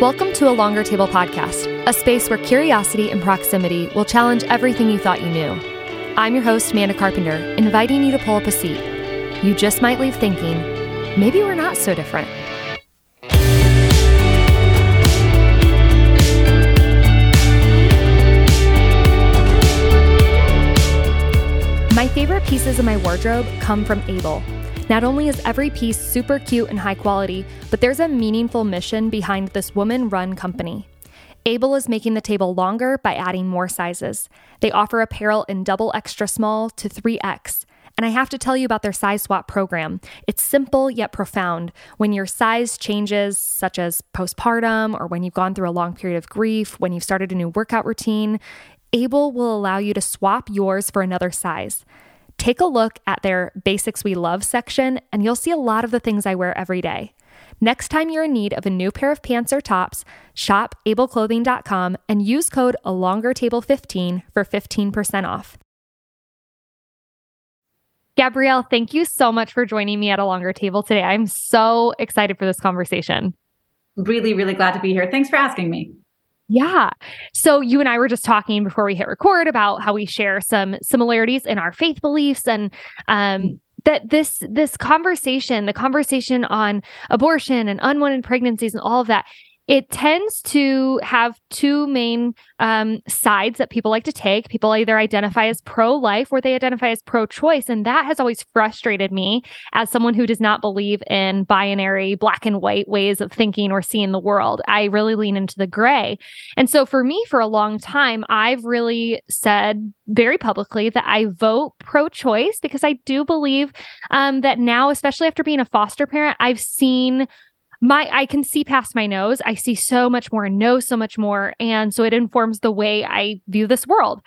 Welcome to a Longer Table podcast, a space where curiosity and proximity will challenge everything you thought you knew. I'm your host, Manda Carpenter, inviting you to pull up a seat. You just might leave thinking, maybe we're not so different. My favorite pieces of my wardrobe come from Able. Not only is every piece super cute and high quality, but there's a meaningful mission behind this woman run company. Able is making the table longer by adding more sizes. They offer apparel in double extra small to 3X. And I have to tell you about their size swap program. It's simple yet profound. When your size changes, such as postpartum or when you've gone through a long period of grief, when you've started a new workout routine, Able will allow you to swap yours for another size. Take a look at their Basics We Love section, and you'll see a lot of the things I wear every day. Next time you're in need of a new pair of pants or tops, shop ableclothing.com and use code ALongerTable15 for 15% off. Gabrielle, thank you so much for joining me at a longer table today. I'm so excited for this conversation. Really, really glad to be here. Thanks for asking me. Yeah. So you and I were just talking before we hit record about how we share some similarities in our faith beliefs and um that this this conversation, the conversation on abortion and unwanted pregnancies and all of that it tends to have two main um, sides that people like to take. People either identify as pro life or they identify as pro choice. And that has always frustrated me as someone who does not believe in binary black and white ways of thinking or seeing the world. I really lean into the gray. And so for me, for a long time, I've really said very publicly that I vote pro choice because I do believe um, that now, especially after being a foster parent, I've seen my I can see past my nose. I see so much more and know so much more. And so it informs the way I view this world.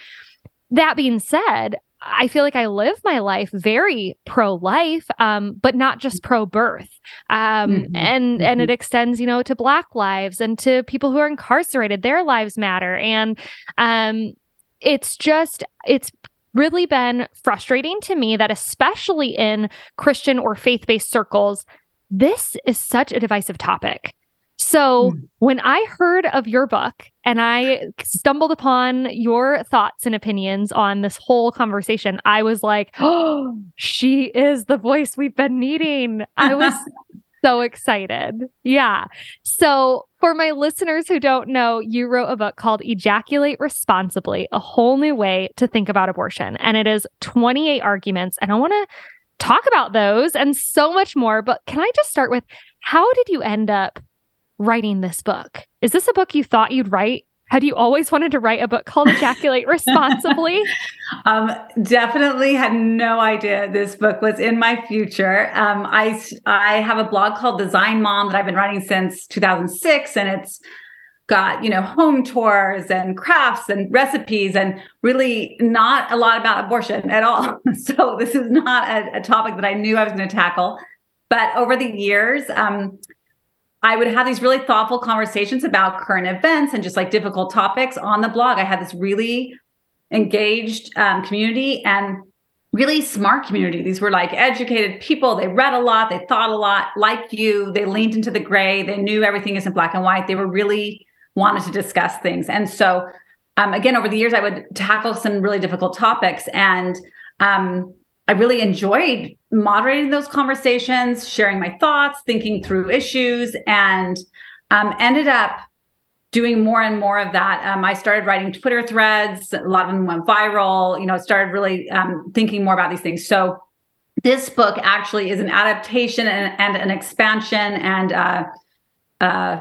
That being said, I feel like I live my life very pro life, um, but not just pro birth. Um, mm-hmm. and mm-hmm. and it extends, you know, to Black lives and to people who are incarcerated. Their lives matter, and um, it's just it's really been frustrating to me that especially in Christian or faith based circles, this is such a divisive topic. So mm. when I heard of your book and I stumbled upon your thoughts and opinions on this whole conversation, I was like, oh, she is the voice we've been needing. I was so excited. Yeah. So for my listeners who don't know, you wrote a book called Ejaculate Responsibly, a whole new way to think about abortion. And it is 28 arguments. And I want to talk about those and so much more. But can I just start with how did you end up writing this book? Is this a book you thought you'd write? Had you always wanted to write a book called Ejaculate Responsibly? um, definitely had no idea this book was in my future. Um, I I have a blog called Design Mom that I've been writing since 2006, and it's got you know home tours and crafts and recipes and really not a lot about abortion at all. So this is not a, a topic that i knew i was going to tackle. But over the years um, i would have these really thoughtful conversations about current events and just like difficult topics on the blog. I had this really engaged um, community and really smart community. These were like educated people. They read a lot. They thought a lot. Like you they leaned into the gray. They knew everything isn't black and white. They were really wanted to discuss things. And so, um, again, over the years, I would tackle some really difficult topics. And um, I really enjoyed moderating those conversations, sharing my thoughts, thinking through issues, and um, ended up doing more and more of that. Um, I started writing Twitter threads. A lot of them went viral. You know, started really um, thinking more about these things. So this book actually is an adaptation and, and an expansion and uh, uh,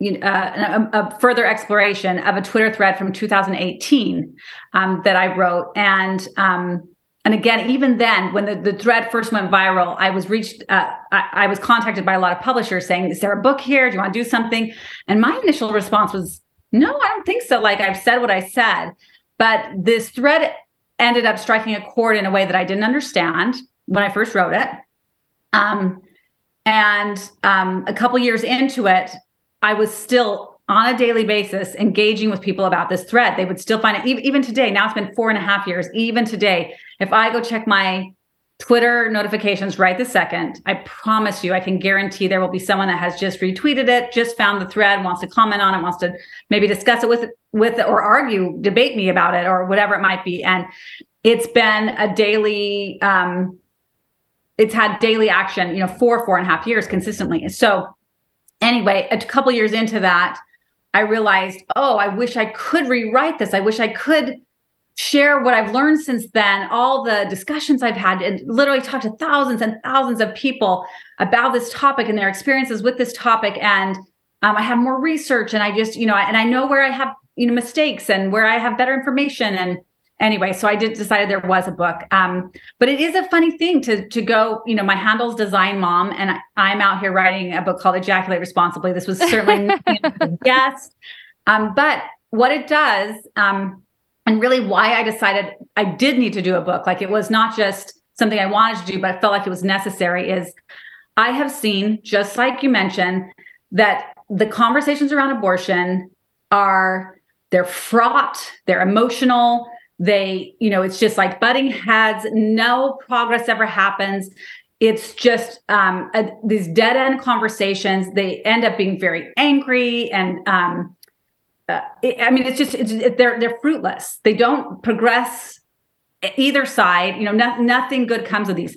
you know, uh, a, a, further exploration of a Twitter thread from 2018 um, that I wrote, and um, and again, even then, when the, the thread first went viral, I was reached, uh, I, I, was contacted by a lot of publishers saying, "Is there a book here? Do you want to do something?" And my initial response was, "No, I don't think so. Like I've said what I said." But this thread ended up striking a chord in a way that I didn't understand when I first wrote it. Um, and um, a couple years into it, I was still on a daily basis engaging with people about this thread. They would still find it even, today. Now it's been four and a half years. Even today, if I go check my Twitter notifications right this second. I promise you, I can guarantee there will be someone that has just retweeted it, just found the thread, wants to comment on it, wants to maybe discuss it with with or argue, debate me about it, or whatever it might be. And it's been a daily. Um, it's had daily action, you know, for four and a half years consistently. So, anyway, a couple years into that, I realized, oh, I wish I could rewrite this. I wish I could share what I've learned since then, all the discussions I've had, and literally talked to thousands and thousands of people about this topic and their experiences with this topic. And um, I have more research, and I just, you know, and I know where I have, you know, mistakes and where I have better information. And anyway, so I did decided there was a book. Um, but it is a funny thing to to go, you know, my handle's Design Mom, and I, am out here writing a book called Ejaculate Responsibly. This was certainly yes, um, but what it does. Um, and really why I decided I did need to do a book. Like it was not just something I wanted to do, but I felt like it was necessary. Is I have seen, just like you mentioned, that the conversations around abortion are they're fraught, they're emotional, they, you know, it's just like butting heads, no progress ever happens. It's just um, a, these dead end conversations. They end up being very angry and um, uh, I mean, it's just it's, it, they're they're fruitless. They don't progress either side. You know, no, nothing good comes of these.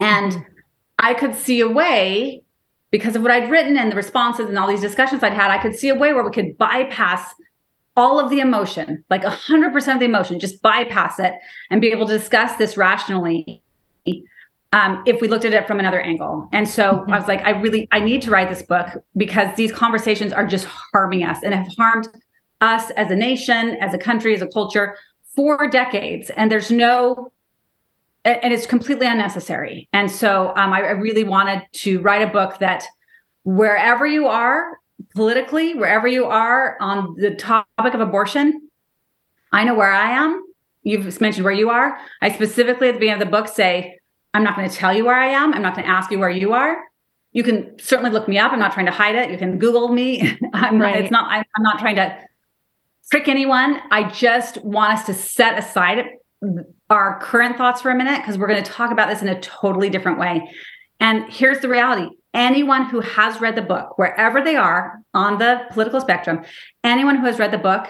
And. I could see a way because of what I'd written and the responses and all these discussions I'd had. I could see a way where we could bypass all of the emotion, like a hundred percent of the emotion, just bypass it and be able to discuss this rationally um, if we looked at it from another angle. And so mm-hmm. I was like, I really, I need to write this book because these conversations are just harming us and have harmed us as a nation, as a country, as a culture for decades. And there's no, and it's completely unnecessary. And so um, I, I really wanted to write a book that wherever you are politically, wherever you are on the topic of abortion, I know where I am. You've mentioned where you are. I specifically at the beginning of the book say, I'm not going to tell you where I am. I'm not going to ask you where you are. You can certainly look me up. I'm not trying to hide it. You can Google me. I'm right. it's not, I'm not trying to trick anyone. I just want us to set aside our current thoughts for a minute because we're going to talk about this in a totally different way. And here's the reality anyone who has read the book, wherever they are on the political spectrum, anyone who has read the book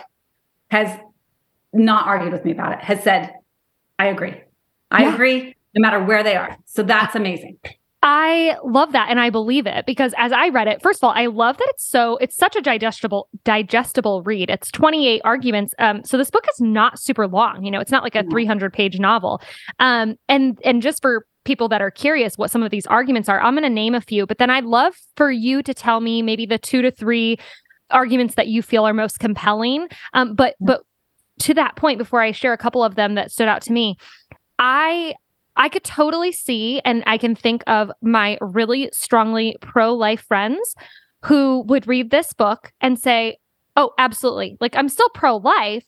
has not argued with me about it, has said, I agree. I yeah. agree no matter where they are. So that's amazing. I love that and I believe it because as I read it, first of all, I love that it's so it's such a digestible digestible read. It's 28 arguments. Um so this book is not super long, you know, it's not like a 300 page novel. Um and and just for people that are curious what some of these arguments are, I'm going to name a few, but then I'd love for you to tell me maybe the 2 to 3 arguments that you feel are most compelling. Um but but to that point before I share a couple of them that stood out to me, I I could totally see and I can think of my really strongly pro life friends who would read this book and say, Oh, absolutely. Like, I'm still pro life,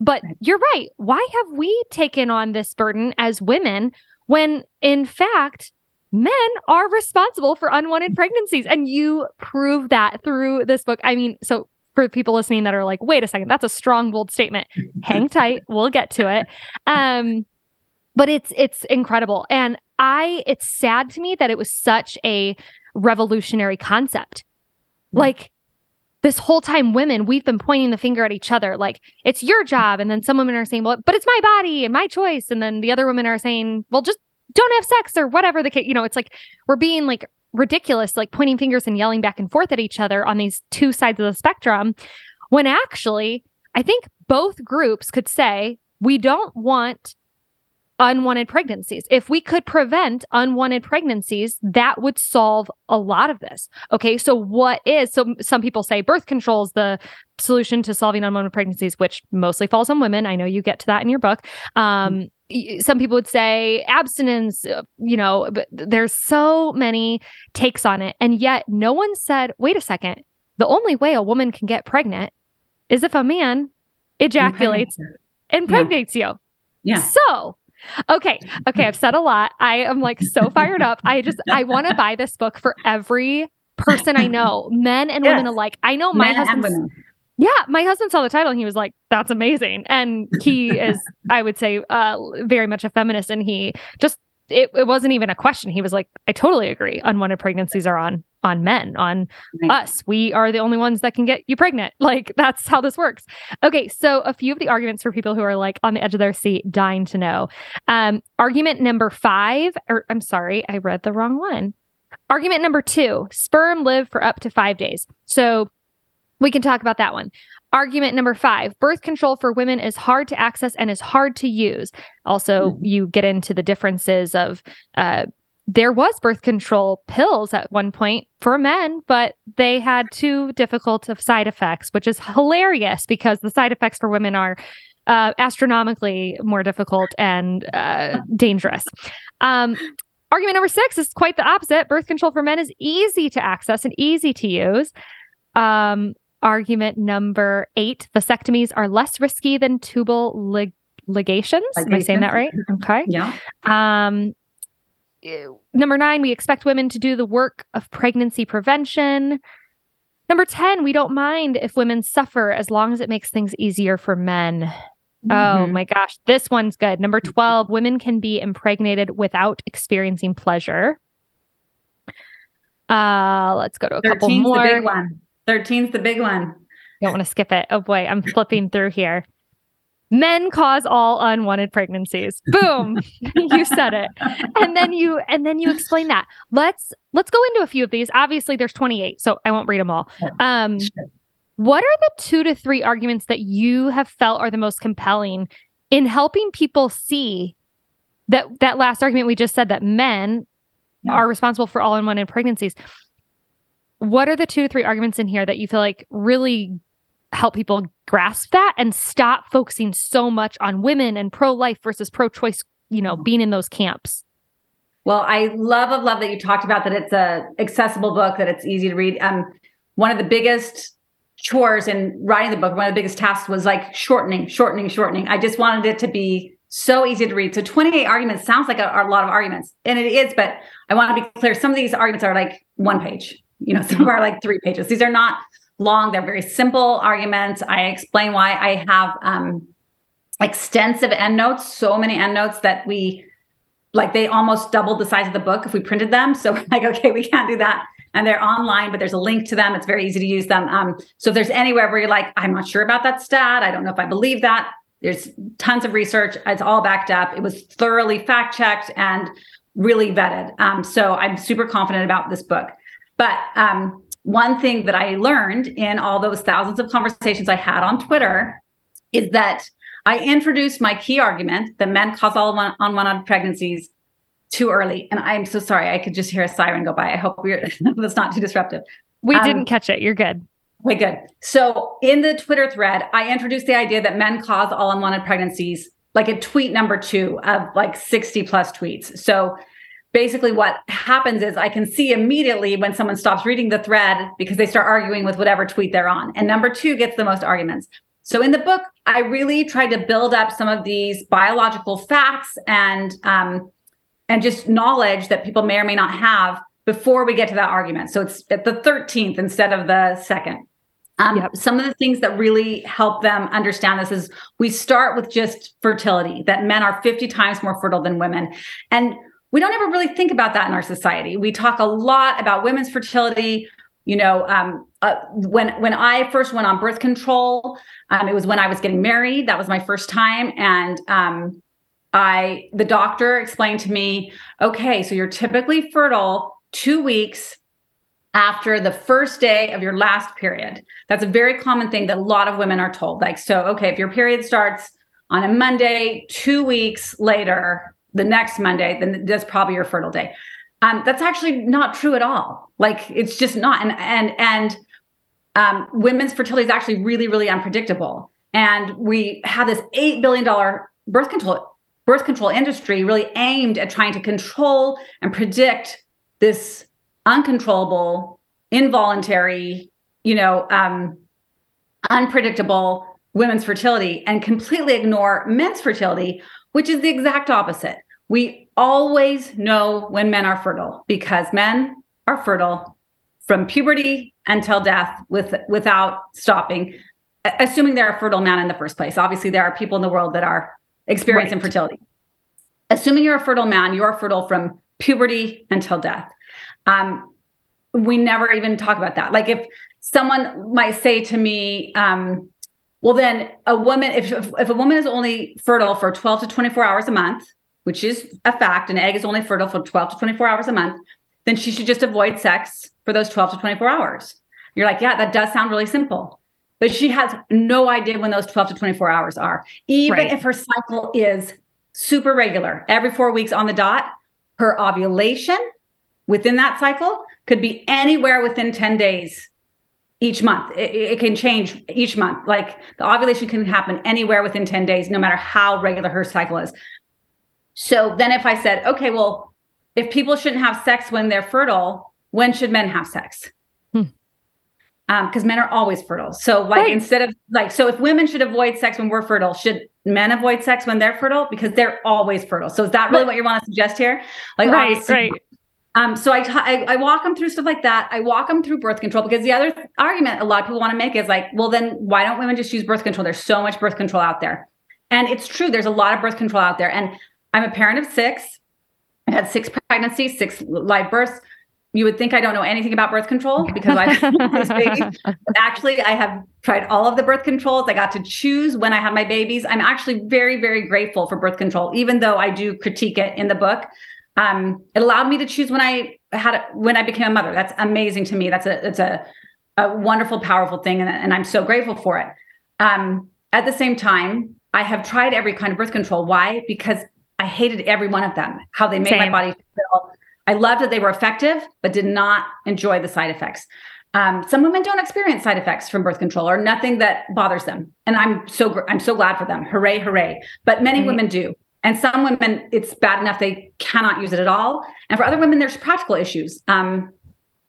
but you're right. Why have we taken on this burden as women when, in fact, men are responsible for unwanted pregnancies? And you prove that through this book. I mean, so for people listening that are like, wait a second, that's a strong, bold statement. Hang tight. We'll get to it. Um, but it's it's incredible and i it's sad to me that it was such a revolutionary concept mm-hmm. like this whole time women we've been pointing the finger at each other like it's your job. And then some women are saying well but it's my body and my choice. And then the other women are saying well just don't have sex or whatever the case you know it's like we're being like ridiculous like pointing fingers and yelling back and forth at each other on these two sides of the spectrum when actually i think both groups could say we don't want unwanted pregnancies. If we could prevent unwanted pregnancies, that would solve a lot of this. Okay. So, what is so some people say birth control is the solution to solving unwanted pregnancies, which mostly falls on women. I know you get to that in your book. Um, some people would say abstinence, uh, you know, but there's so many takes on it. And yet, no one said, wait a second, the only way a woman can get pregnant is if a man ejaculates and impregnates yeah. you. Yeah. So, Okay. Okay. I've said a lot. I am like so fired up. I just, I want to buy this book for every person I know, men and yes. women alike. I know my husband. Yeah, my husband saw the title and he was like, "That's amazing." And he is, I would say, uh, very much a feminist, and he just it, it wasn't even a question. He was like, I totally agree. Unwanted pregnancies are on on men, on right. us. We are the only ones that can get you pregnant. Like that's how this works. Okay, so a few of the arguments for people who are like on the edge of their seat, dying to know. Um, argument number five, or I'm sorry, I read the wrong one. Argument number two: sperm live for up to five days. So we can talk about that one. Argument number five birth control for women is hard to access and is hard to use. Also, mm-hmm. you get into the differences of uh, there was birth control pills at one point for men, but they had too difficult of side effects, which is hilarious because the side effects for women are uh, astronomically more difficult and uh, dangerous. Um, argument number six is quite the opposite. Birth control for men is easy to access and easy to use. Um, argument number eight vasectomies are less risky than tubal lig- ligations. Am I saying that right? Okay. Yeah. Um, number nine, we expect women to do the work of pregnancy prevention. Number 10, we don't mind if women suffer as long as it makes things easier for men. Oh mm-hmm. Oh my gosh, this one's good. Number 12, women can be impregnated without experiencing pleasure. Uh, let's go to a couple more. The big one. 13's the big one. Don't want to skip it. Oh boy, I'm flipping through here. Men cause all unwanted pregnancies. Boom. you said it. And then you and then you explain that. Let's let's go into a few of these. Obviously there's 28, so I won't read them all. Um what are the 2 to 3 arguments that you have felt are the most compelling in helping people see that that last argument we just said that men yeah. are responsible for all unwanted pregnancies? what are the two to three arguments in here that you feel like really help people grasp that and stop focusing so much on women and pro-life versus pro-choice you know being in those camps. Well i love of love that you talked about that it's a accessible book that it's easy to read. Um one of the biggest chores in writing the book one of the biggest tasks was like shortening shortening shortening. I just wanted it to be so easy to read. So 28 arguments sounds like a, a lot of arguments and it is but i want to be clear some of these arguments are like one page you know, some are like three pages. These are not long, they're very simple arguments. I explain why I have um, extensive endnotes, so many endnotes that we like they almost doubled the size of the book if we printed them. So like, okay, we can't do that. And they're online, but there's a link to them. It's very easy to use them. Um, so if there's anywhere where you're like, I'm not sure about that stat, I don't know if I believe that. There's tons of research. It's all backed up. It was thoroughly fact checked and really vetted. Um, so I'm super confident about this book. But um, one thing that I learned in all those thousands of conversations I had on Twitter is that I introduced my key argument that men cause all unwanted pregnancies too early. And I'm so sorry. I could just hear a siren go by. I hope we're that's not too disruptive. We um, didn't catch it. You're good. Okay, good. So in the Twitter thread, I introduced the idea that men cause all unwanted pregnancies, like a tweet number two of like 60 plus tweets. So basically what happens is I can see immediately when someone stops reading the thread because they start arguing with whatever tweet they're on. And number two gets the most arguments. So in the book, I really tried to build up some of these biological facts and um, and just knowledge that people may or may not have before we get to that argument. So it's at the 13th instead of the second. Um, yep. Some of the things that really help them understand this is we start with just fertility, that men are 50 times more fertile than women. And we don't ever really think about that in our society. We talk a lot about women's fertility. You know, um, uh, when when I first went on birth control, um, it was when I was getting married. That was my first time, and um, I the doctor explained to me, okay, so you're typically fertile two weeks after the first day of your last period. That's a very common thing that a lot of women are told. Like, so okay, if your period starts on a Monday, two weeks later, the next Monday, then that's probably your fertile day. Um, that's actually not true at all. Like it's just not. And and and um, women's fertility is actually really really unpredictable. And we have this eight billion dollar birth control birth control industry really aimed at trying to control and predict this uncontrollable, involuntary, you know, um, unpredictable women's fertility and completely ignore men's fertility, which is the exact opposite. We always know when men are fertile because men are fertile from puberty until death with without stopping assuming they're a fertile man in the first place obviously there are people in the world that are experiencing right. fertility assuming you're a fertile man, you're fertile from puberty until death. Um, we never even talk about that. Like if someone might say to me, um, well, then a woman, if, if a woman is only fertile for 12 to 24 hours a month, which is a fact, an egg is only fertile for 12 to 24 hours a month, then she should just avoid sex for those 12 to 24 hours. You're like, yeah, that does sound really simple. But she has no idea when those 12 to 24 hours are. Even right. if her cycle is super regular, every four weeks on the dot, her ovulation within that cycle could be anywhere within 10 days each month. It, it, can change each month. Like the ovulation can happen anywhere within 10 days, no matter how regular her cycle is. So then if I said, okay, well, if people shouldn't have sex when they're fertile, when should men have sex? Because hmm. um, men are always fertile. So like right. instead of like, so if women should avoid sex when we're fertile, should men avoid sex when they're fertile? Because they're always fertile. So is that really what you want to suggest here? Like right, right. Um, so I, I, I walk them through stuff like that. I walk them through birth control because the other th- argument a lot of people want to make is like, well, then why don't women just use birth control? There's so much birth control out there, and it's true. There's a lot of birth control out there, and I'm a parent of six. I had six pregnancies, six live births. You would think I don't know anything about birth control because I. Actually, I have tried all of the birth controls. I got to choose when I had my babies. I'm actually very, very grateful for birth control, even though I do critique it in the book um, it allowed me to choose when I had when I became a mother. That's amazing to me. That's a it's a a wonderful, powerful thing, and, and I'm so grateful for it. Um, at the same time, I have tried every kind of birth control. Why? Because I hated every one of them. How they made Same. my body feel. I loved that they were effective, but did not enjoy the side effects. Um, some women don't experience side effects from birth control or nothing that bothers them, and I'm so I'm so glad for them. Hooray, hooray! But many right. women do. And some women, it's bad enough they cannot use it at all. And for other women, there's practical issues. Um,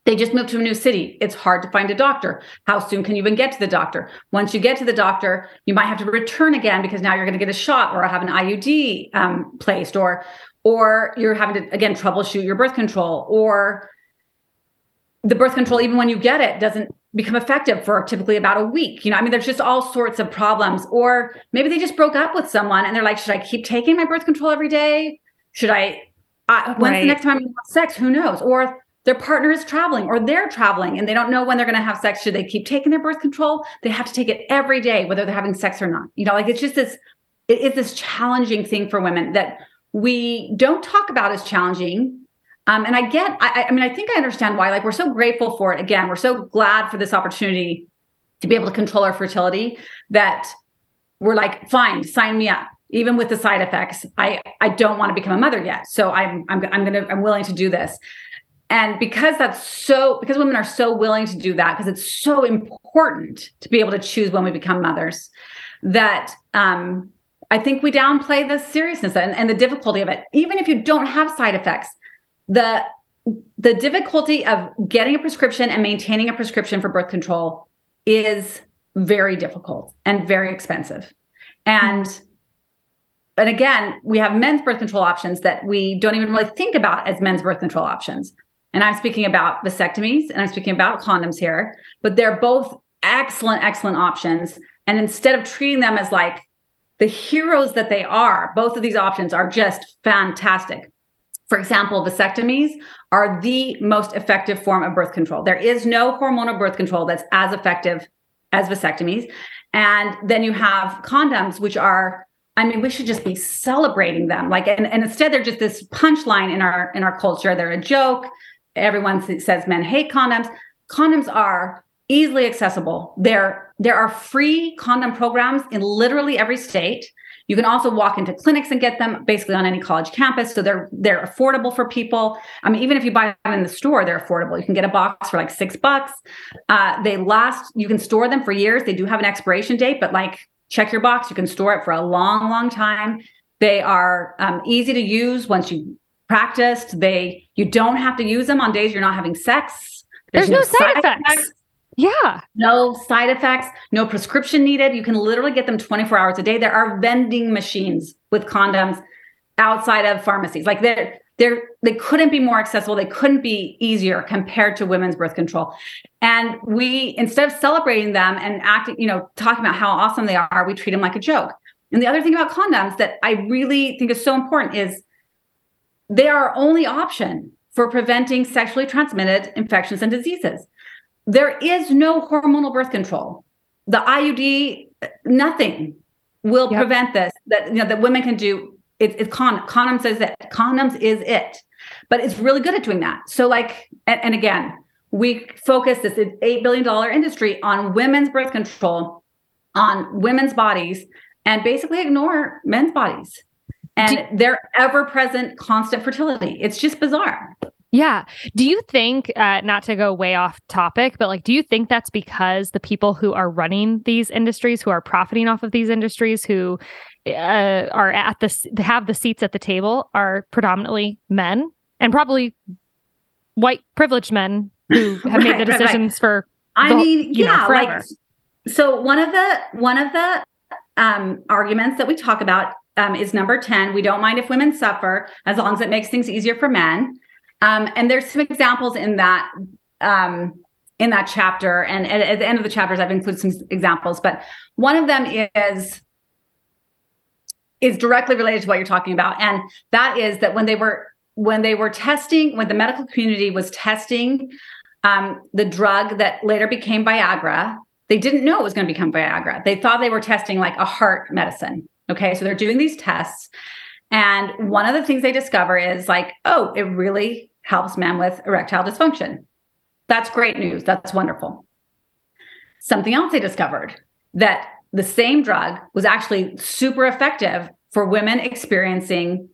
they just moved to a new city. It's hard to find a doctor. How soon can you even get to the doctor? Once you get to the doctor, you might have to return again because now you're going to get a shot or have an IUD um, placed, or or you're having to again troubleshoot your birth control, or the birth control, even when you get it, doesn't become effective for typically about a week. You know, I mean, there's just all sorts of problems. Or maybe they just broke up with someone and they're like, should I keep taking my birth control every day? Should I, uh, when's right. the next time I have sex? Who knows? Or their partner is traveling or they're traveling and they don't know when they're going to have sex. Should they keep taking their birth control? They have to take it every day, whether they're having sex or not. You know, like it's just this, it is this challenging thing for women that we don't talk about as challenging um, and I get, I, I mean, I think I understand why. Like, we're so grateful for it. Again, we're so glad for this opportunity to be able to control our fertility that we're like, fine, sign me up. Even with the side effects, I I don't want to become a mother yet. So I'm I'm I'm gonna I'm willing to do this. And because that's so, because women are so willing to do that, because it's so important to be able to choose when we become mothers, that um, I think we downplay the seriousness and, and the difficulty of it. Even if you don't have side effects, the the difficulty of getting a prescription and maintaining a prescription for birth control is very difficult and very expensive. And and again, we have men's birth control options that we don't even really think about as men's birth control options. And I'm speaking about vasectomies and I'm speaking about condoms here, but they're both excellent, excellent options. And instead of treating them as like the heroes that they are, both of these options are just fantastic. For example, vasectomies are the most effective form of birth control. There is no hormonal birth control that's as effective as vasectomies. And then you have condoms, which are, I mean, we should just be celebrating them. Like, and, and instead they're just this punchline in our in our culture. They're a joke. Everyone says men hate condoms. Condoms are easily accessible. There, there are free condom programs in literally every state. You can also walk into clinics and get them basically on any college campus. So they're they're affordable for people. I mean, even if you buy them in the store, they're affordable. You can get a box for like six bucks. Uh, they last. You can store them for years. They do have an expiration date, but like check your box. You can store it for a long, long time. They are um, easy to use once you practiced. They you don't have to use them on days you're not having sex. There's, There's no, no, side, effects. effects. Yeah. No side effects, no prescription needed. You can literally get them 24 hours a day. There are vending machines with condoms outside of pharmacies. Like they're they're they couldn't be more accessible. They couldn't be easier compared to women's birth control. And we instead of celebrating them and acting, you know, talking about how awesome they are, we treat them like a joke. And the other thing about condoms that I really think is so important is they are our only option for preventing sexually transmitted infections and diseases. There is no hormonal birth control. The IUD, nothing will yep. prevent this. That you know that women can do. It's it con- condoms is it. Condoms is it. But it's really good at doing that. So like, and, and again, we focus this eight billion dollar industry on women's birth control, on women's bodies, and basically ignore men's bodies and Do- their ever present constant fertility. It's just bizarre. Yeah. Do you think, uh, not to go way off topic, but like, do you think that's because the people who are running these industries, who are profiting off of these industries, who uh, are at the have the seats at the table, are predominantly men and probably white privileged men who have right, made the decisions right, right. for. I mean, yeah, know, like so. One of the one of the um, arguments that we talk about um, is number ten. We don't mind if women suffer as long as it makes things easier for men. Um, and there's some examples in that um, in that chapter, and at, at, the end of the chapters, I've included some examples. But one of them is is directly related to what you're talking about, and that is that when they were when they were testing, when the medical community was testing um, the drug that later became Viagra, they didn't know it was going to become Viagra. They thought they were testing like a heart medicine. Okay, so they're doing these tests, and one of the things they discover is like, oh, it really helps men with erectile dysfunction. That's great news. That's wonderful. Something else they discovered that the same drug was actually super effective for women experiencing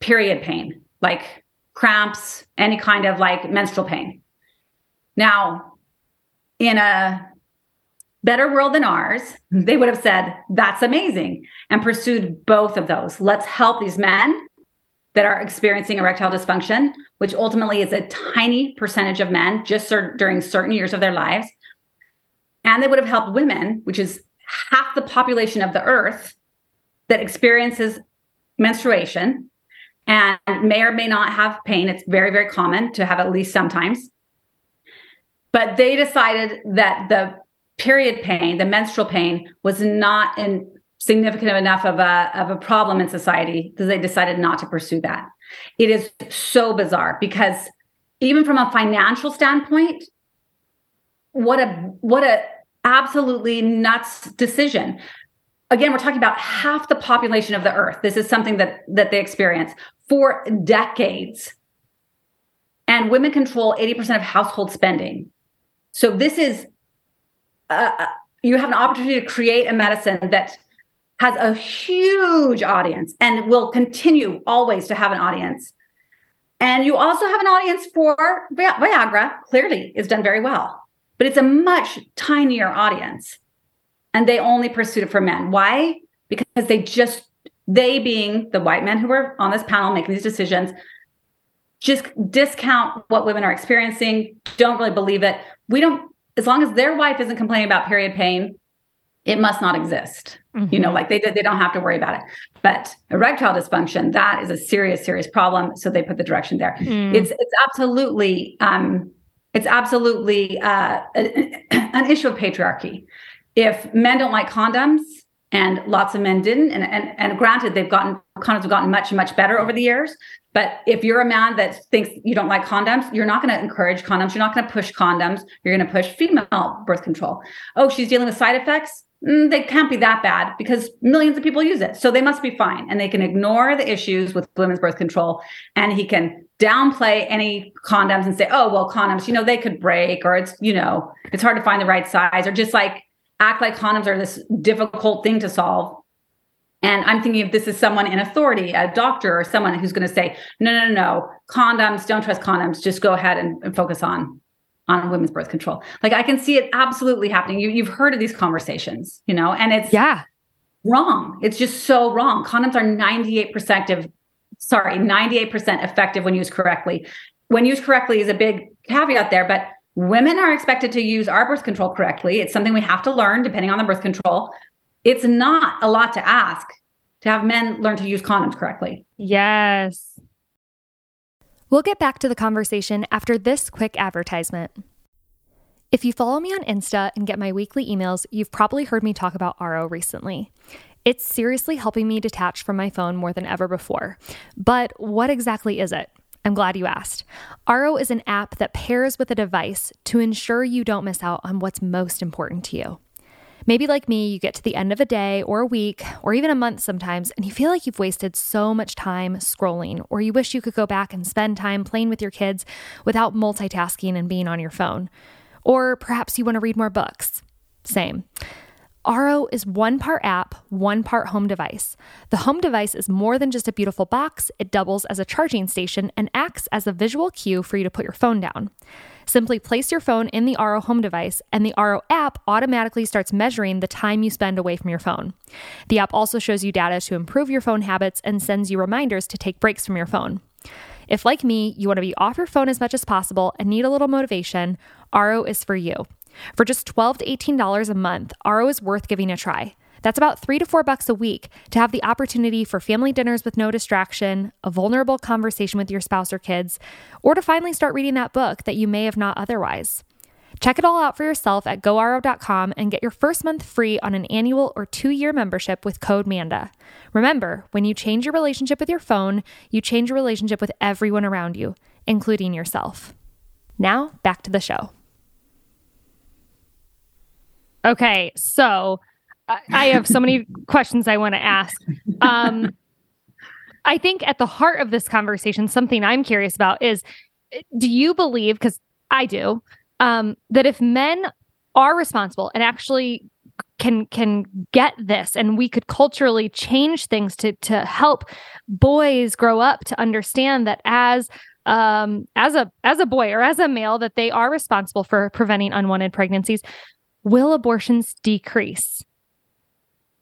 period pain, like cramps, any kind of like menstrual pain. Now, in a better world than ours, mm-hmm. they would have said, that's amazing, and pursued both of those. Let's help these men that are experiencing erectile dysfunction, which ultimately is a tiny percentage of men just during certain years of their lives. And they would have helped women, which is half the population of the earth that experiences menstruation and may or may not have pain. It's very, very common to have at least sometimes. But they decided that the period pain, the menstrual pain, was not in significant enough of a of a problem in society that they decided not to pursue that. It is so bizarre because even from a financial standpoint, what a what a absolutely nuts decision. Again, we're talking about half the population of the earth. This is something that that they experience for decades. And women control 80% of household spending. So this is uh, uh, you have an opportunity to create a medicine that has a huge audience and will continue always to have an audience. And you also have an audience for Viagra, clearly is done very well, but it's a much tinier audience. And they only pursued it for men. Why? Because they just, they being the white men who were on this panel making these decisions, just discount what women are experiencing, don't really believe it. We don't as long as their wife isn't complaining about period pain, it must not exist. Mm-hmm. You know, mm-hmm. like they they don't have to worry about it. But erectile dysfunction, that is a serious, serious problem. So they put the direction there. Mm. It's it's absolutely um, it's absolutely uh, an issue of patriarchy. If men don't like condoms, and lots of men didn't, and and, and granted, they've gotten condoms have gotten much much better over the years. But if you're a man that thinks you don't like condoms, you're not going to encourage condoms. You're not going to push condoms. You're going to push female birth control. Oh, she's dealing with side effects. Mm, they can't be that bad because millions of people use it. So they must be fine. And they can ignore the issues with women's birth control. And he can downplay any condoms and say, oh, well, condoms, you know, they could break or it's, you know, it's hard to find the right size or just like act like condoms are this difficult thing to solve and I'm thinking if this is someone in authority, a doctor or someone who's going to say, no, no, no, no, condoms, don't trust condoms, just go ahead and, and focus on on women's birth control. Like I can see it absolutely happening. You you've heard of these conversations, you know, and it's yeah wrong. It's just so wrong. Condoms are 98% effective, sorry, 98% effective when used correctly. When used correctly is a big caveat there, but women are expected to use our birth control correctly. It's something we have to learn depending on the birth control it's not a lot to ask to have men learn to use condoms correctly. Yes. We'll get back to the conversation after this quick advertisement. If you follow me on Insta and get my weekly emails, you've probably heard me talk about Aro recently. It's seriously helping me detach from my phone more than ever before. But what exactly is it? I'm glad you asked. Aro is an app that pairs with a device to ensure you don't miss out on what's most important to you. Maybe, like me, you get to the end of a day or a week or even a month sometimes, and you feel like you've wasted so much time scrolling, or you wish you could go back and spend time playing with your kids without multitasking and being on your phone. Or perhaps you want to read more books. Same. Aro is one part app, one part home device. The home device is more than just a beautiful box, it doubles as a charging station and acts as a visual cue for you to put your phone down. Simply place your phone in the Aro home device, and the Aro app automatically starts measuring the time you spend away from your phone. The app also shows you data to improve your phone habits and sends you reminders to take breaks from your phone. If, like me, you want to be off your phone as much as possible and need a little motivation, Aro is for you. For just 12 to $18 a month, Aro is worth giving a try. That's about three to four bucks a week to have the opportunity for family dinners with no distraction, a vulnerable conversation with your spouse or kids, or to finally start reading that book that you may have not otherwise. Check it all out for yourself at goaro.com and get your first month free on an annual or two year membership with code MANDA. Remember, when you change your relationship with your phone, you change your relationship with everyone around you, including yourself. Now, back to the show. Okay, so I have so many questions I want to ask. Um, I think at the heart of this conversation, something I'm curious about is do you believe, because I do, um, that if men are responsible and actually can can get this and we could culturally change things to to help boys grow up to understand that as um as a as a boy or as a male that they are responsible for preventing unwanted pregnancies will abortions decrease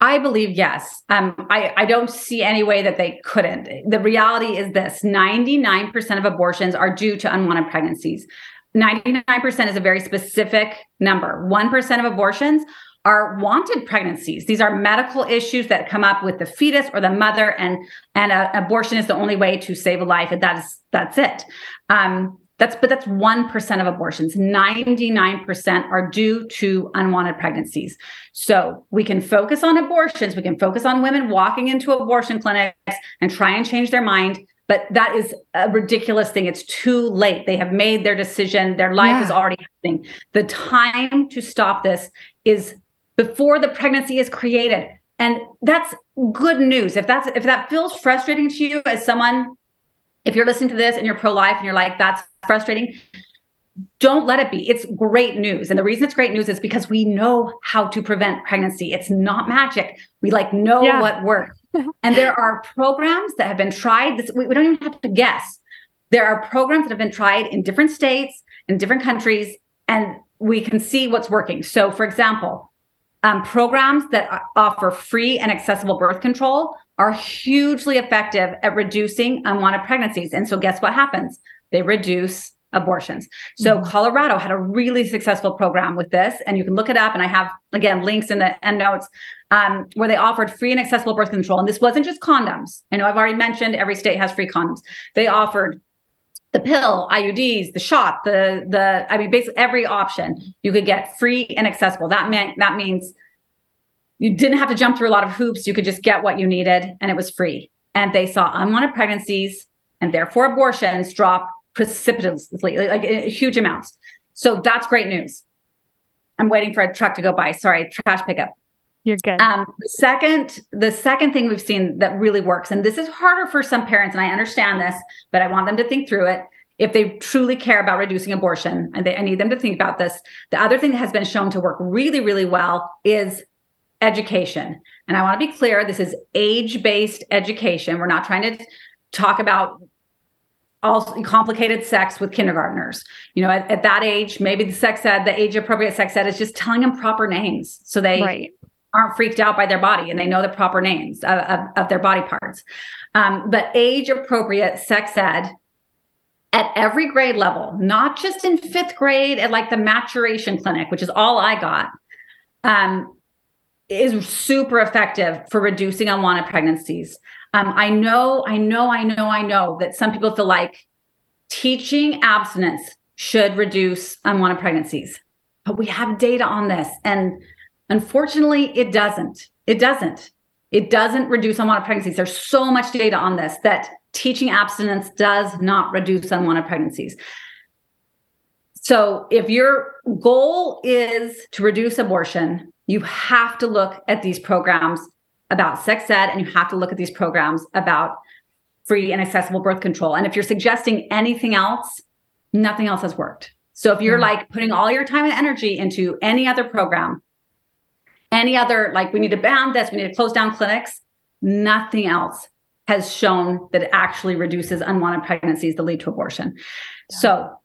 I believe yes. Um, I, I don't see any way that they couldn't. The reality is this 99% of abortions are due to unwanted pregnancies. 99% is a very specific number. 1% of abortions are wanted pregnancies. These are medical issues that come up with the fetus or the mother, and and a, abortion is the only way to save a life, and that's that's it. Um, that's but that's 1% of abortions. 99% are due to unwanted pregnancies. So we can focus on abortions, we can focus on women walking into abortion clinics and try and change their mind, but that is a ridiculous thing. It's too late. They have made their decision. Their life yeah. is already happening. The time to stop this is before the pregnancy is created. And that's good news. If that's if that feels frustrating to you as someone if you're listening to this and you're pro-life and you're like that's frustrating. Don't let it be. It's great news. And the reason it's great news is because we know how to prevent pregnancy. It's not magic. We like know yeah. what works. And there are programs that have been tried. This we, we don't even have to guess. There are programs that have been tried in different states in different countries and we can see what's working. So for example um, programs that offer free and accessible birth control are hugely effective at reducing unwanted pregnancies. And so, guess what happens? They reduce abortions. So, mm-hmm. Colorado had a really successful program with this, and you can look it up. And I have, again, links in the end notes um, where they offered free and accessible birth control. And this wasn't just condoms. I know I've already mentioned every state has free condoms. They offered the pill, IUDs, the shot, the the I mean basically every option you could get free and accessible. That meant that means you didn't have to jump through a lot of hoops. You could just get what you needed and it was free. And they saw unwanted pregnancies and therefore abortions drop precipitously, like, like huge amounts. So that's great news. I'm waiting for a truck to go by. Sorry, trash pickup. You're good. Um, second, the second thing we've seen that really works, and this is harder for some parents, and I understand this, but I want them to think through it. If they truly care about reducing abortion, and they, I need them to think about this. The other thing that has been shown to work really, really well is education. And I want to be clear this is age based education. We're not trying to talk about all complicated sex with kindergartners. You know, at, at that age, maybe the sex ed, the age appropriate sex ed is just telling them proper names so they right. aren't freaked out by their body and they know the proper names of, of, of their body parts. Um, but age appropriate sex ed at every grade level, not just in fifth grade at like the maturation clinic, which is all I got. Um, is super effective for reducing unwanted pregnancies. Um, I know, I know, I know, I know that some people feel like teaching abstinence should reduce unwanted pregnancies, but we have data on this. And unfortunately, it doesn't. It doesn't. It doesn't reduce unwanted pregnancies. There's so much data on this that teaching abstinence does not reduce unwanted pregnancies. So if your goal is to reduce abortion, you have to look at these programs about sex ed and you have to look at these programs about free and accessible birth control. And if you're suggesting anything else, nothing else has worked. So if you're mm-hmm. like putting all your time and energy into any other program, any other, like we need to ban this, we need to close down clinics, nothing else has shown that it actually reduces unwanted pregnancies that lead to abortion. Yeah. So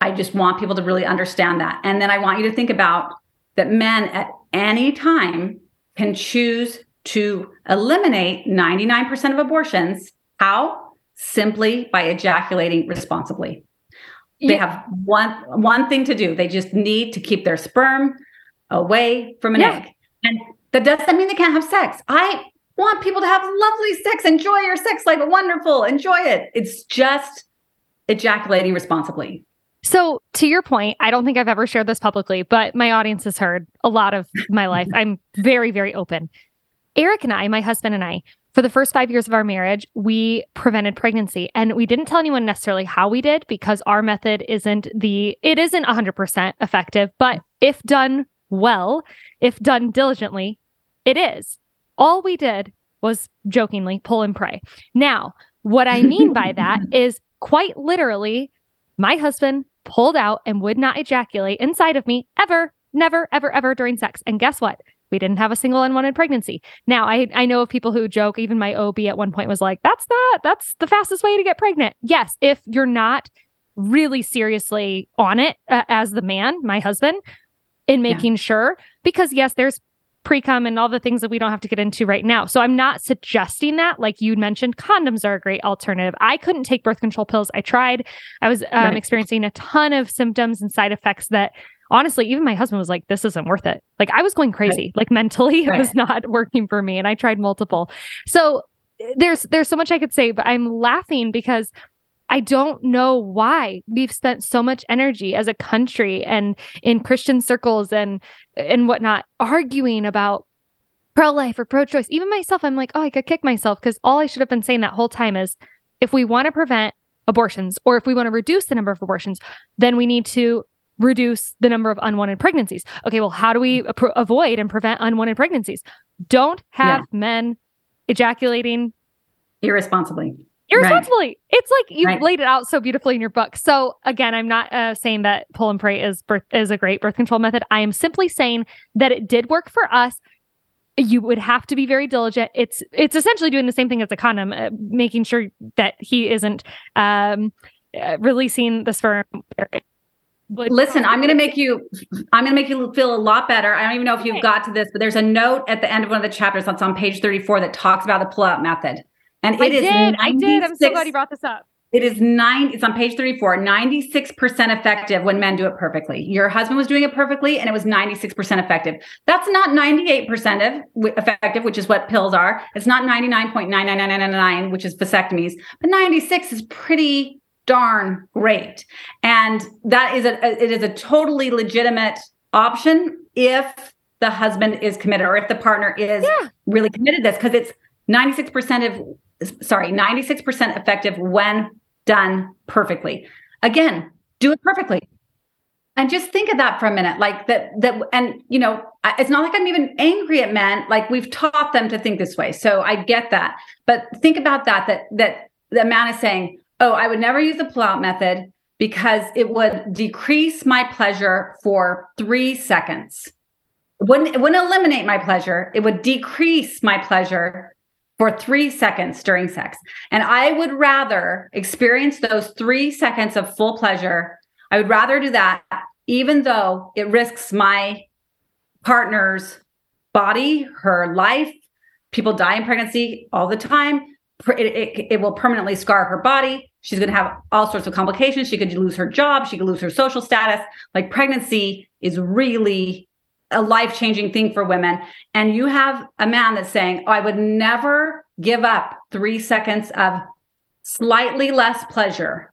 I just want people to really understand that. And then I want you to think about that men at any time can choose to eliminate 99% of abortions. How? Simply by ejaculating responsibly. Yeah. They have one one thing to do. They just need to keep their sperm away from an yeah. egg. And that doesn't mean they can't have sex. I want people to have lovely sex. Enjoy your sex life. Wonderful. Enjoy it. It's just ejaculating responsibly. So, to your point, I don't think I've ever shared this publicly, but my audience has heard a lot of my life. I'm very, very open. Eric and I, my husband and I, for the first five years of our marriage, we prevented pregnancy and we didn't tell anyone necessarily how we did because our method isn't the, it isn't 100% effective, but if done well, if done diligently, it is. All we did was jokingly pull and pray. Now, what I mean by that is quite literally, my husband pulled out and would not ejaculate inside of me ever, never, ever, ever during sex. And guess what? We didn't have a single unwanted pregnancy. Now, I, I know of people who joke, even my OB at one point was like, that's not, that's the fastest way to get pregnant. Yes, if you're not really seriously on it uh, as the man, my husband, in making yeah. sure, because yes, there's pre-cum and all the things that we don't have to get into right now. So I'm not suggesting that. Like you mentioned, condoms are a great alternative. I couldn't take birth control pills. I tried. I was um, right. experiencing a ton of symptoms and side effects that honestly, even my husband was like, this isn't worth it. Like I was going crazy. Right. Like mentally, right. it was not working for me. And I tried multiple. So there's there's so much I could say, but I'm laughing because I don't know why we've spent so much energy as a country and in Christian circles and and whatnot arguing about pro-life or pro-choice. Even myself, I'm like, oh, I could kick myself because all I should have been saying that whole time is if we want to prevent abortions or if we want to reduce the number of abortions, then we need to reduce the number of unwanted pregnancies. Okay, well, how do we pro- avoid and prevent unwanted pregnancies? Don't have yeah. men ejaculating irresponsibly irresponsibly. Right. It's like you right. laid it out so beautifully in your book. So again, I'm not uh, saying that pull and pray is birth is a great birth control method. I am simply saying that it did work for us. You would have to be very diligent. It's it's essentially doing the same thing as a condom, uh, making sure that he isn't um, uh, releasing the sperm. Listen, I'm going to make you. I'm going to make you feel a lot better. I don't even know if you've got to this, but there's a note at the end of one of the chapters that's on page 34 that talks about the pull-out method. And I it did. is I did. I'm so glad you brought this up. It is nine, it's on page 34, 96% effective when men do it perfectly. Your husband was doing it perfectly and it was 96% effective. That's not 98% effective, which is what pills are. It's not 99.99999, which is vasectomies, but 96 is pretty darn great. And that is a, it is a totally legitimate option if the husband is committed or if the partner is yeah. really committed to this because it's 96% of sorry, 96% effective when done perfectly. Again, do it perfectly. And just think of that for a minute. Like that, that, and you know, it's not like I'm even angry at men. Like we've taught them to think this way. So I get that. But think about that, that, that the man is saying, oh, I would never use the pull-out method because it would decrease my pleasure for three seconds. It wouldn't, it wouldn't eliminate my pleasure. It would decrease my pleasure for three seconds during sex. And I would rather experience those three seconds of full pleasure. I would rather do that, even though it risks my partner's body, her life. People die in pregnancy all the time. It, it, it will permanently scar her body. She's going to have all sorts of complications. She could lose her job. She could lose her social status. Like pregnancy is really a life changing thing for women. And you have a man that's saying, oh, I would never give up three seconds of slightly less pleasure.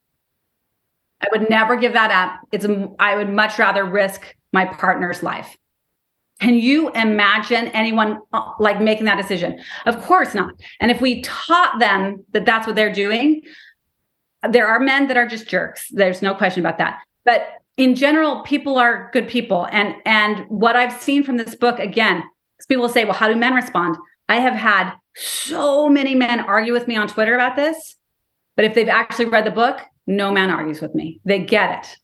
I would never give that up. It's, I would much rather risk my partner's life. Can you imagine anyone uh, like making that decision? Of course not. And if we taught them that that's what they're doing, there are men that are just jerks. There's no question about that. But in general, people are good people. And and what I've seen from this book again, people say, well, how do men respond? I have had so many men argue with me on Twitter about this. But if they've actually read the book, no man argues with me. They get it.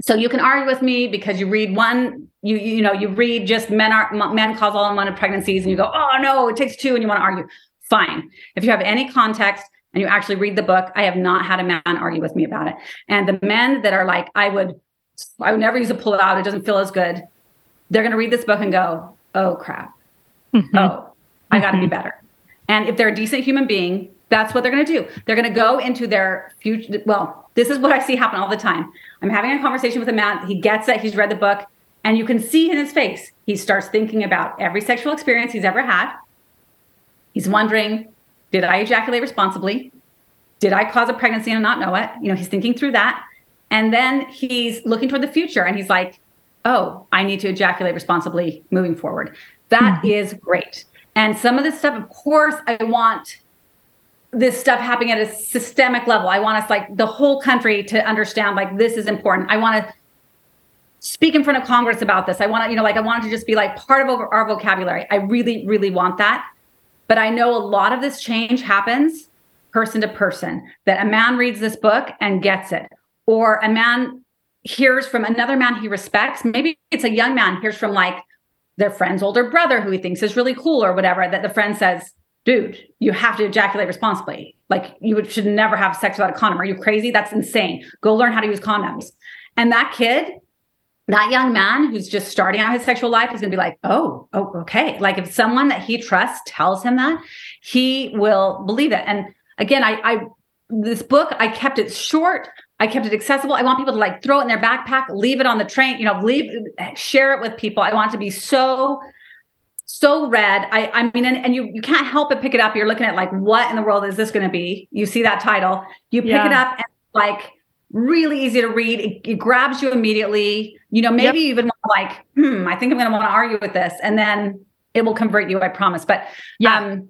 So you can argue with me because you read one, you you know, you read just men are men cause all unwanted pregnancies, and you go, oh no, it takes two, and you want to argue. Fine. If you have any context and you actually read the book, I have not had a man argue with me about it. And the men that are like, I would, I would never use a pull out. It doesn't feel as good. They're going to read this book and go, oh crap, mm-hmm. oh, I got to mm-hmm. be better. And if they're a decent human being, that's what they're going to do. They're going to go into their future. Well, this is what I see happen all the time. I'm having a conversation with a man. He gets it. He's read the book. And you can see in his face, he starts thinking about every sexual experience he's ever had. He's wondering, did I ejaculate responsibly? Did I cause a pregnancy and not know it? You know, he's thinking through that. And then he's looking toward the future and he's like, oh, I need to ejaculate responsibly moving forward. That mm-hmm. is great. And some of this stuff, of course, I want this stuff happening at a systemic level. I want us like the whole country to understand like this is important. I want to speak in front of Congress about this. I want to, you know, like I want to just be like part of our vocabulary. I really, really want that. But I know a lot of this change happens person to person, that a man reads this book and gets it, or a man hears from another man he respects. Maybe it's a young man hears from like their friend's older brother who he thinks is really cool or whatever, that the friend says, dude, you have to ejaculate responsibly. Like you should never have sex without a condom. Are you crazy? That's insane. Go learn how to use condoms. And that kid, that young man who's just starting out his sexual life is going to be like, oh, oh, okay. Like if someone that he trusts tells him that, he will believe it. And again, I, I this book, I kept it short. I kept it accessible. I want people to like throw it in their backpack, leave it on the train, you know, leave, share it with people. I want to be so so read. I, I mean, and, and you you can't help but pick it up. You're looking at like, what in the world is this going to be? You see that title, you pick yeah. it up, and like really easy to read. It, it grabs you immediately. You know, maybe yep. even like, hmm, I think I'm going to want to argue with this, and then it will convert you. I promise. But yeah. um,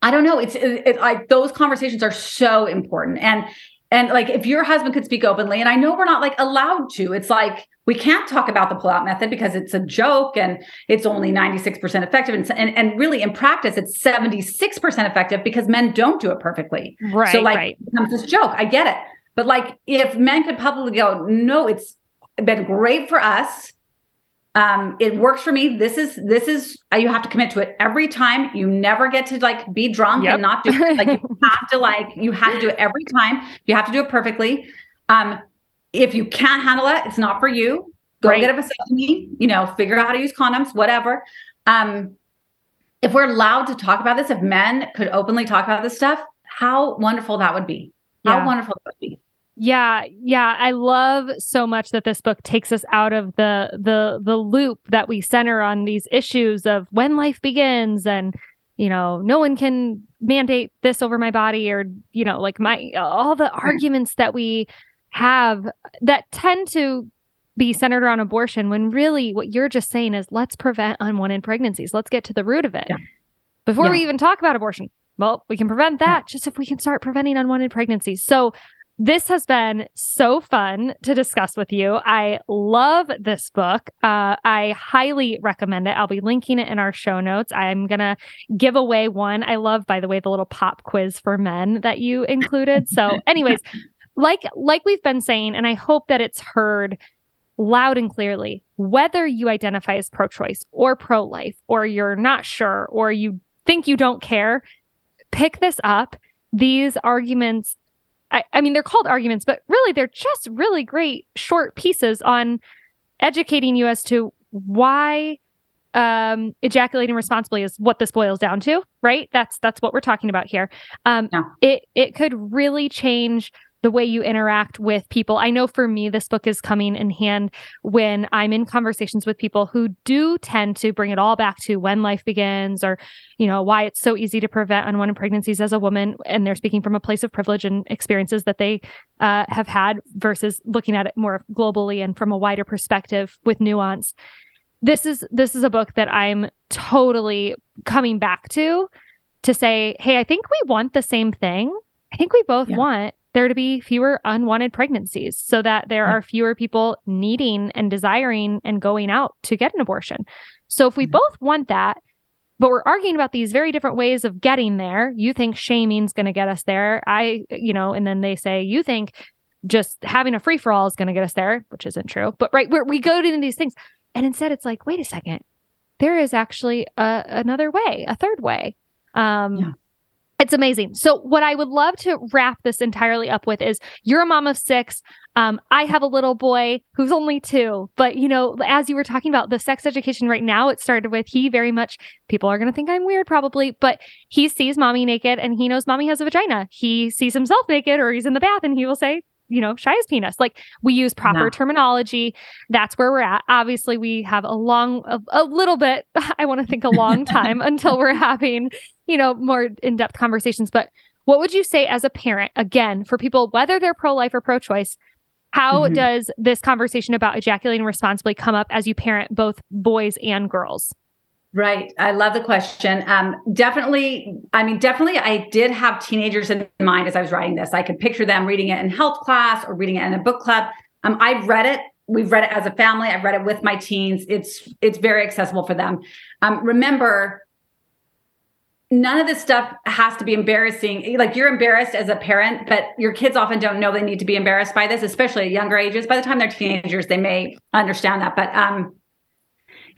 I don't know. It's it, it, like those conversations are so important, and and like if your husband could speak openly, and I know we're not like allowed to. It's like we can't talk about the pull-out method because it's a joke and it's only 96% effective. And, and, and really in practice, it's 76% effective because men don't do it perfectly. Right. So like right. it becomes this joke. I get it. But like if men could publicly go, no, it's been great for us. Um, it works for me. This is this is you have to commit to it every time. You never get to like be drunk yep. and not do it. Like you have to like you have to do it every time. You have to do it perfectly. Um, if you can't handle it, it's not for you. Go right. get a vasectomy, you know, figure out how to use condoms, whatever. Um, if we're allowed to talk about this, if men could openly talk about this stuff, how wonderful that would be. How yeah. wonderful that would be. Yeah, yeah, I love so much that this book takes us out of the the the loop that we center on these issues of when life begins and you know, no one can mandate this over my body or you know, like my all the hmm. arguments that we have that tend to be centered around abortion when really what you're just saying is let's prevent unwanted pregnancies. Let's get to the root of it. Yeah. Before yeah. we even talk about abortion, well, we can prevent that yeah. just if we can start preventing unwanted pregnancies. So this has been so fun to discuss with you. I love this book. Uh, I highly recommend it. I'll be linking it in our show notes. I'm going to give away one. I love, by the way, the little pop quiz for men that you included. So, anyways, like like we've been saying and i hope that it's heard loud and clearly whether you identify as pro-choice or pro-life or you're not sure or you think you don't care pick this up these arguments I, I mean they're called arguments but really they're just really great short pieces on educating you as to why um ejaculating responsibly is what this boils down to right that's that's what we're talking about here um yeah. it it could really change the way you interact with people. I know for me, this book is coming in hand when I'm in conversations with people who do tend to bring it all back to when life begins or, you know, why it's so easy to prevent unwanted pregnancies as a woman. And they're speaking from a place of privilege and experiences that they uh, have had versus looking at it more globally and from a wider perspective with nuance. this is this is a book that I'm totally coming back to to say, hey, I think we want the same thing. I think we both yeah. want there to be fewer unwanted pregnancies so that there are fewer people needing and desiring and going out to get an abortion. So if we mm-hmm. both want that, but we're arguing about these very different ways of getting there. You think shaming's going to get us there. I, you know, and then they say, you think just having a free for all is going to get us there, which isn't true. But right, we we go to these things. And instead, it's like, wait a second, there is actually a, another way, a third way. Um, yeah. It's amazing. So, what I would love to wrap this entirely up with is you're a mom of six. Um, I have a little boy who's only two, but you know, as you were talking about the sex education right now, it started with he very much, people are going to think I'm weird probably, but he sees mommy naked and he knows mommy has a vagina. He sees himself naked or he's in the bath and he will say, you know, Shia's penis. Like we use proper no. terminology. That's where we're at. Obviously, we have a long, a, a little bit, I want to think a long time until we're having, you know, more in depth conversations. But what would you say as a parent, again, for people, whether they're pro life or pro choice? How mm-hmm. does this conversation about ejaculating responsibly come up as you parent both boys and girls? Right. I love the question. Um, definitely, I mean, definitely, I did have teenagers in mind as I was writing this. I could picture them reading it in health class or reading it in a book club. Um, I've read it. We've read it as a family. I've read it with my teens. It's it's very accessible for them. Um, remember, none of this stuff has to be embarrassing. Like you're embarrassed as a parent, but your kids often don't know they need to be embarrassed by this, especially at younger ages. By the time they're teenagers, they may understand that. But um,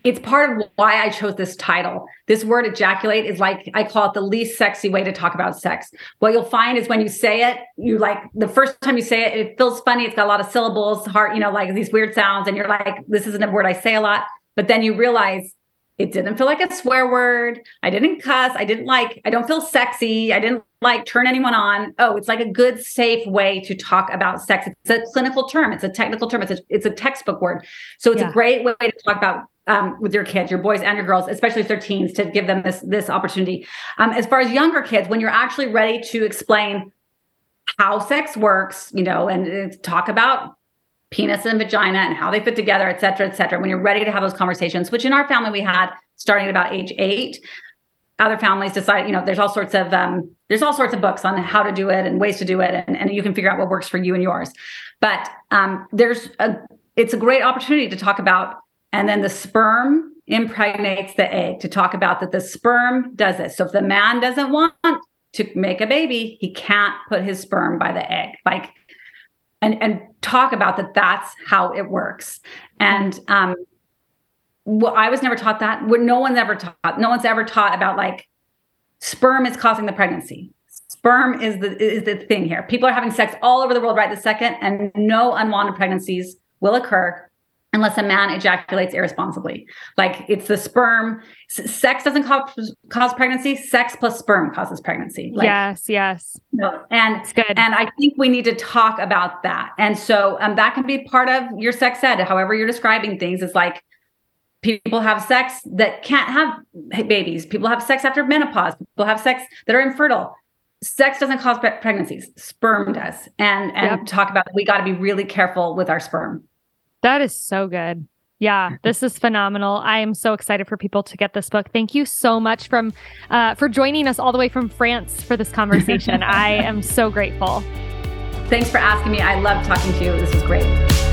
it's part of why I chose this title. This word ejaculate is like, I call it the least sexy way to talk about sex. What you'll find is when you say it, you like the first time you say it, it feels funny. It's got a lot of syllables, heart, you know, like these weird sounds. And you're like, this isn't a word I say a lot. But then you realize it didn't feel like a swear word. I didn't cuss. I didn't like, I don't feel sexy. I didn't like turn anyone on. Oh, it's like a good, safe way to talk about sex. It's a clinical term. It's a technical term. It's a, it's a textbook word. So it's yeah. a great way to talk about um, with your kids, your boys and your girls, especially if they're teens, to give them this this opportunity. Um, as far as younger kids, when you're actually ready to explain how sex works, you know, and uh, talk about penis and vagina and how they fit together, et cetera, et cetera. When you're ready to have those conversations, which in our family we had starting at about age eight. Other families decide, you know, there's all sorts of um, there's all sorts of books on how to do it and ways to do it, and, and you can figure out what works for you and yours. But um, there's a it's a great opportunity to talk about and then the sperm impregnates the egg to talk about that the sperm does this. So if the man doesn't want to make a baby, he can't put his sperm by the egg. Like and and talk about that that's how it works. And um well, I was never taught that. No one's ever taught. No one's ever taught about like sperm is causing the pregnancy. Sperm is the is the thing here. People are having sex all over the world right this second, and no unwanted pregnancies will occur unless a man ejaculates irresponsibly. Like it's the sperm. sex doesn't cause, cause pregnancy. Sex plus sperm causes pregnancy. Like, yes, yes. No, and it's good. And I think we need to talk about that. And so um, that can be part of your sex ed. However, you're describing things is like people have sex that can't have babies. People have sex after menopause. People have sex that are infertile. Sex doesn't cause pregnancies. Sperm does. And and yep. talk about we got to be really careful with our sperm. That is so good. Yeah, this is phenomenal. I am so excited for people to get this book. Thank you so much from uh, for joining us all the way from France for this conversation. I am so grateful. Thanks for asking me. I love talking to you. This was great.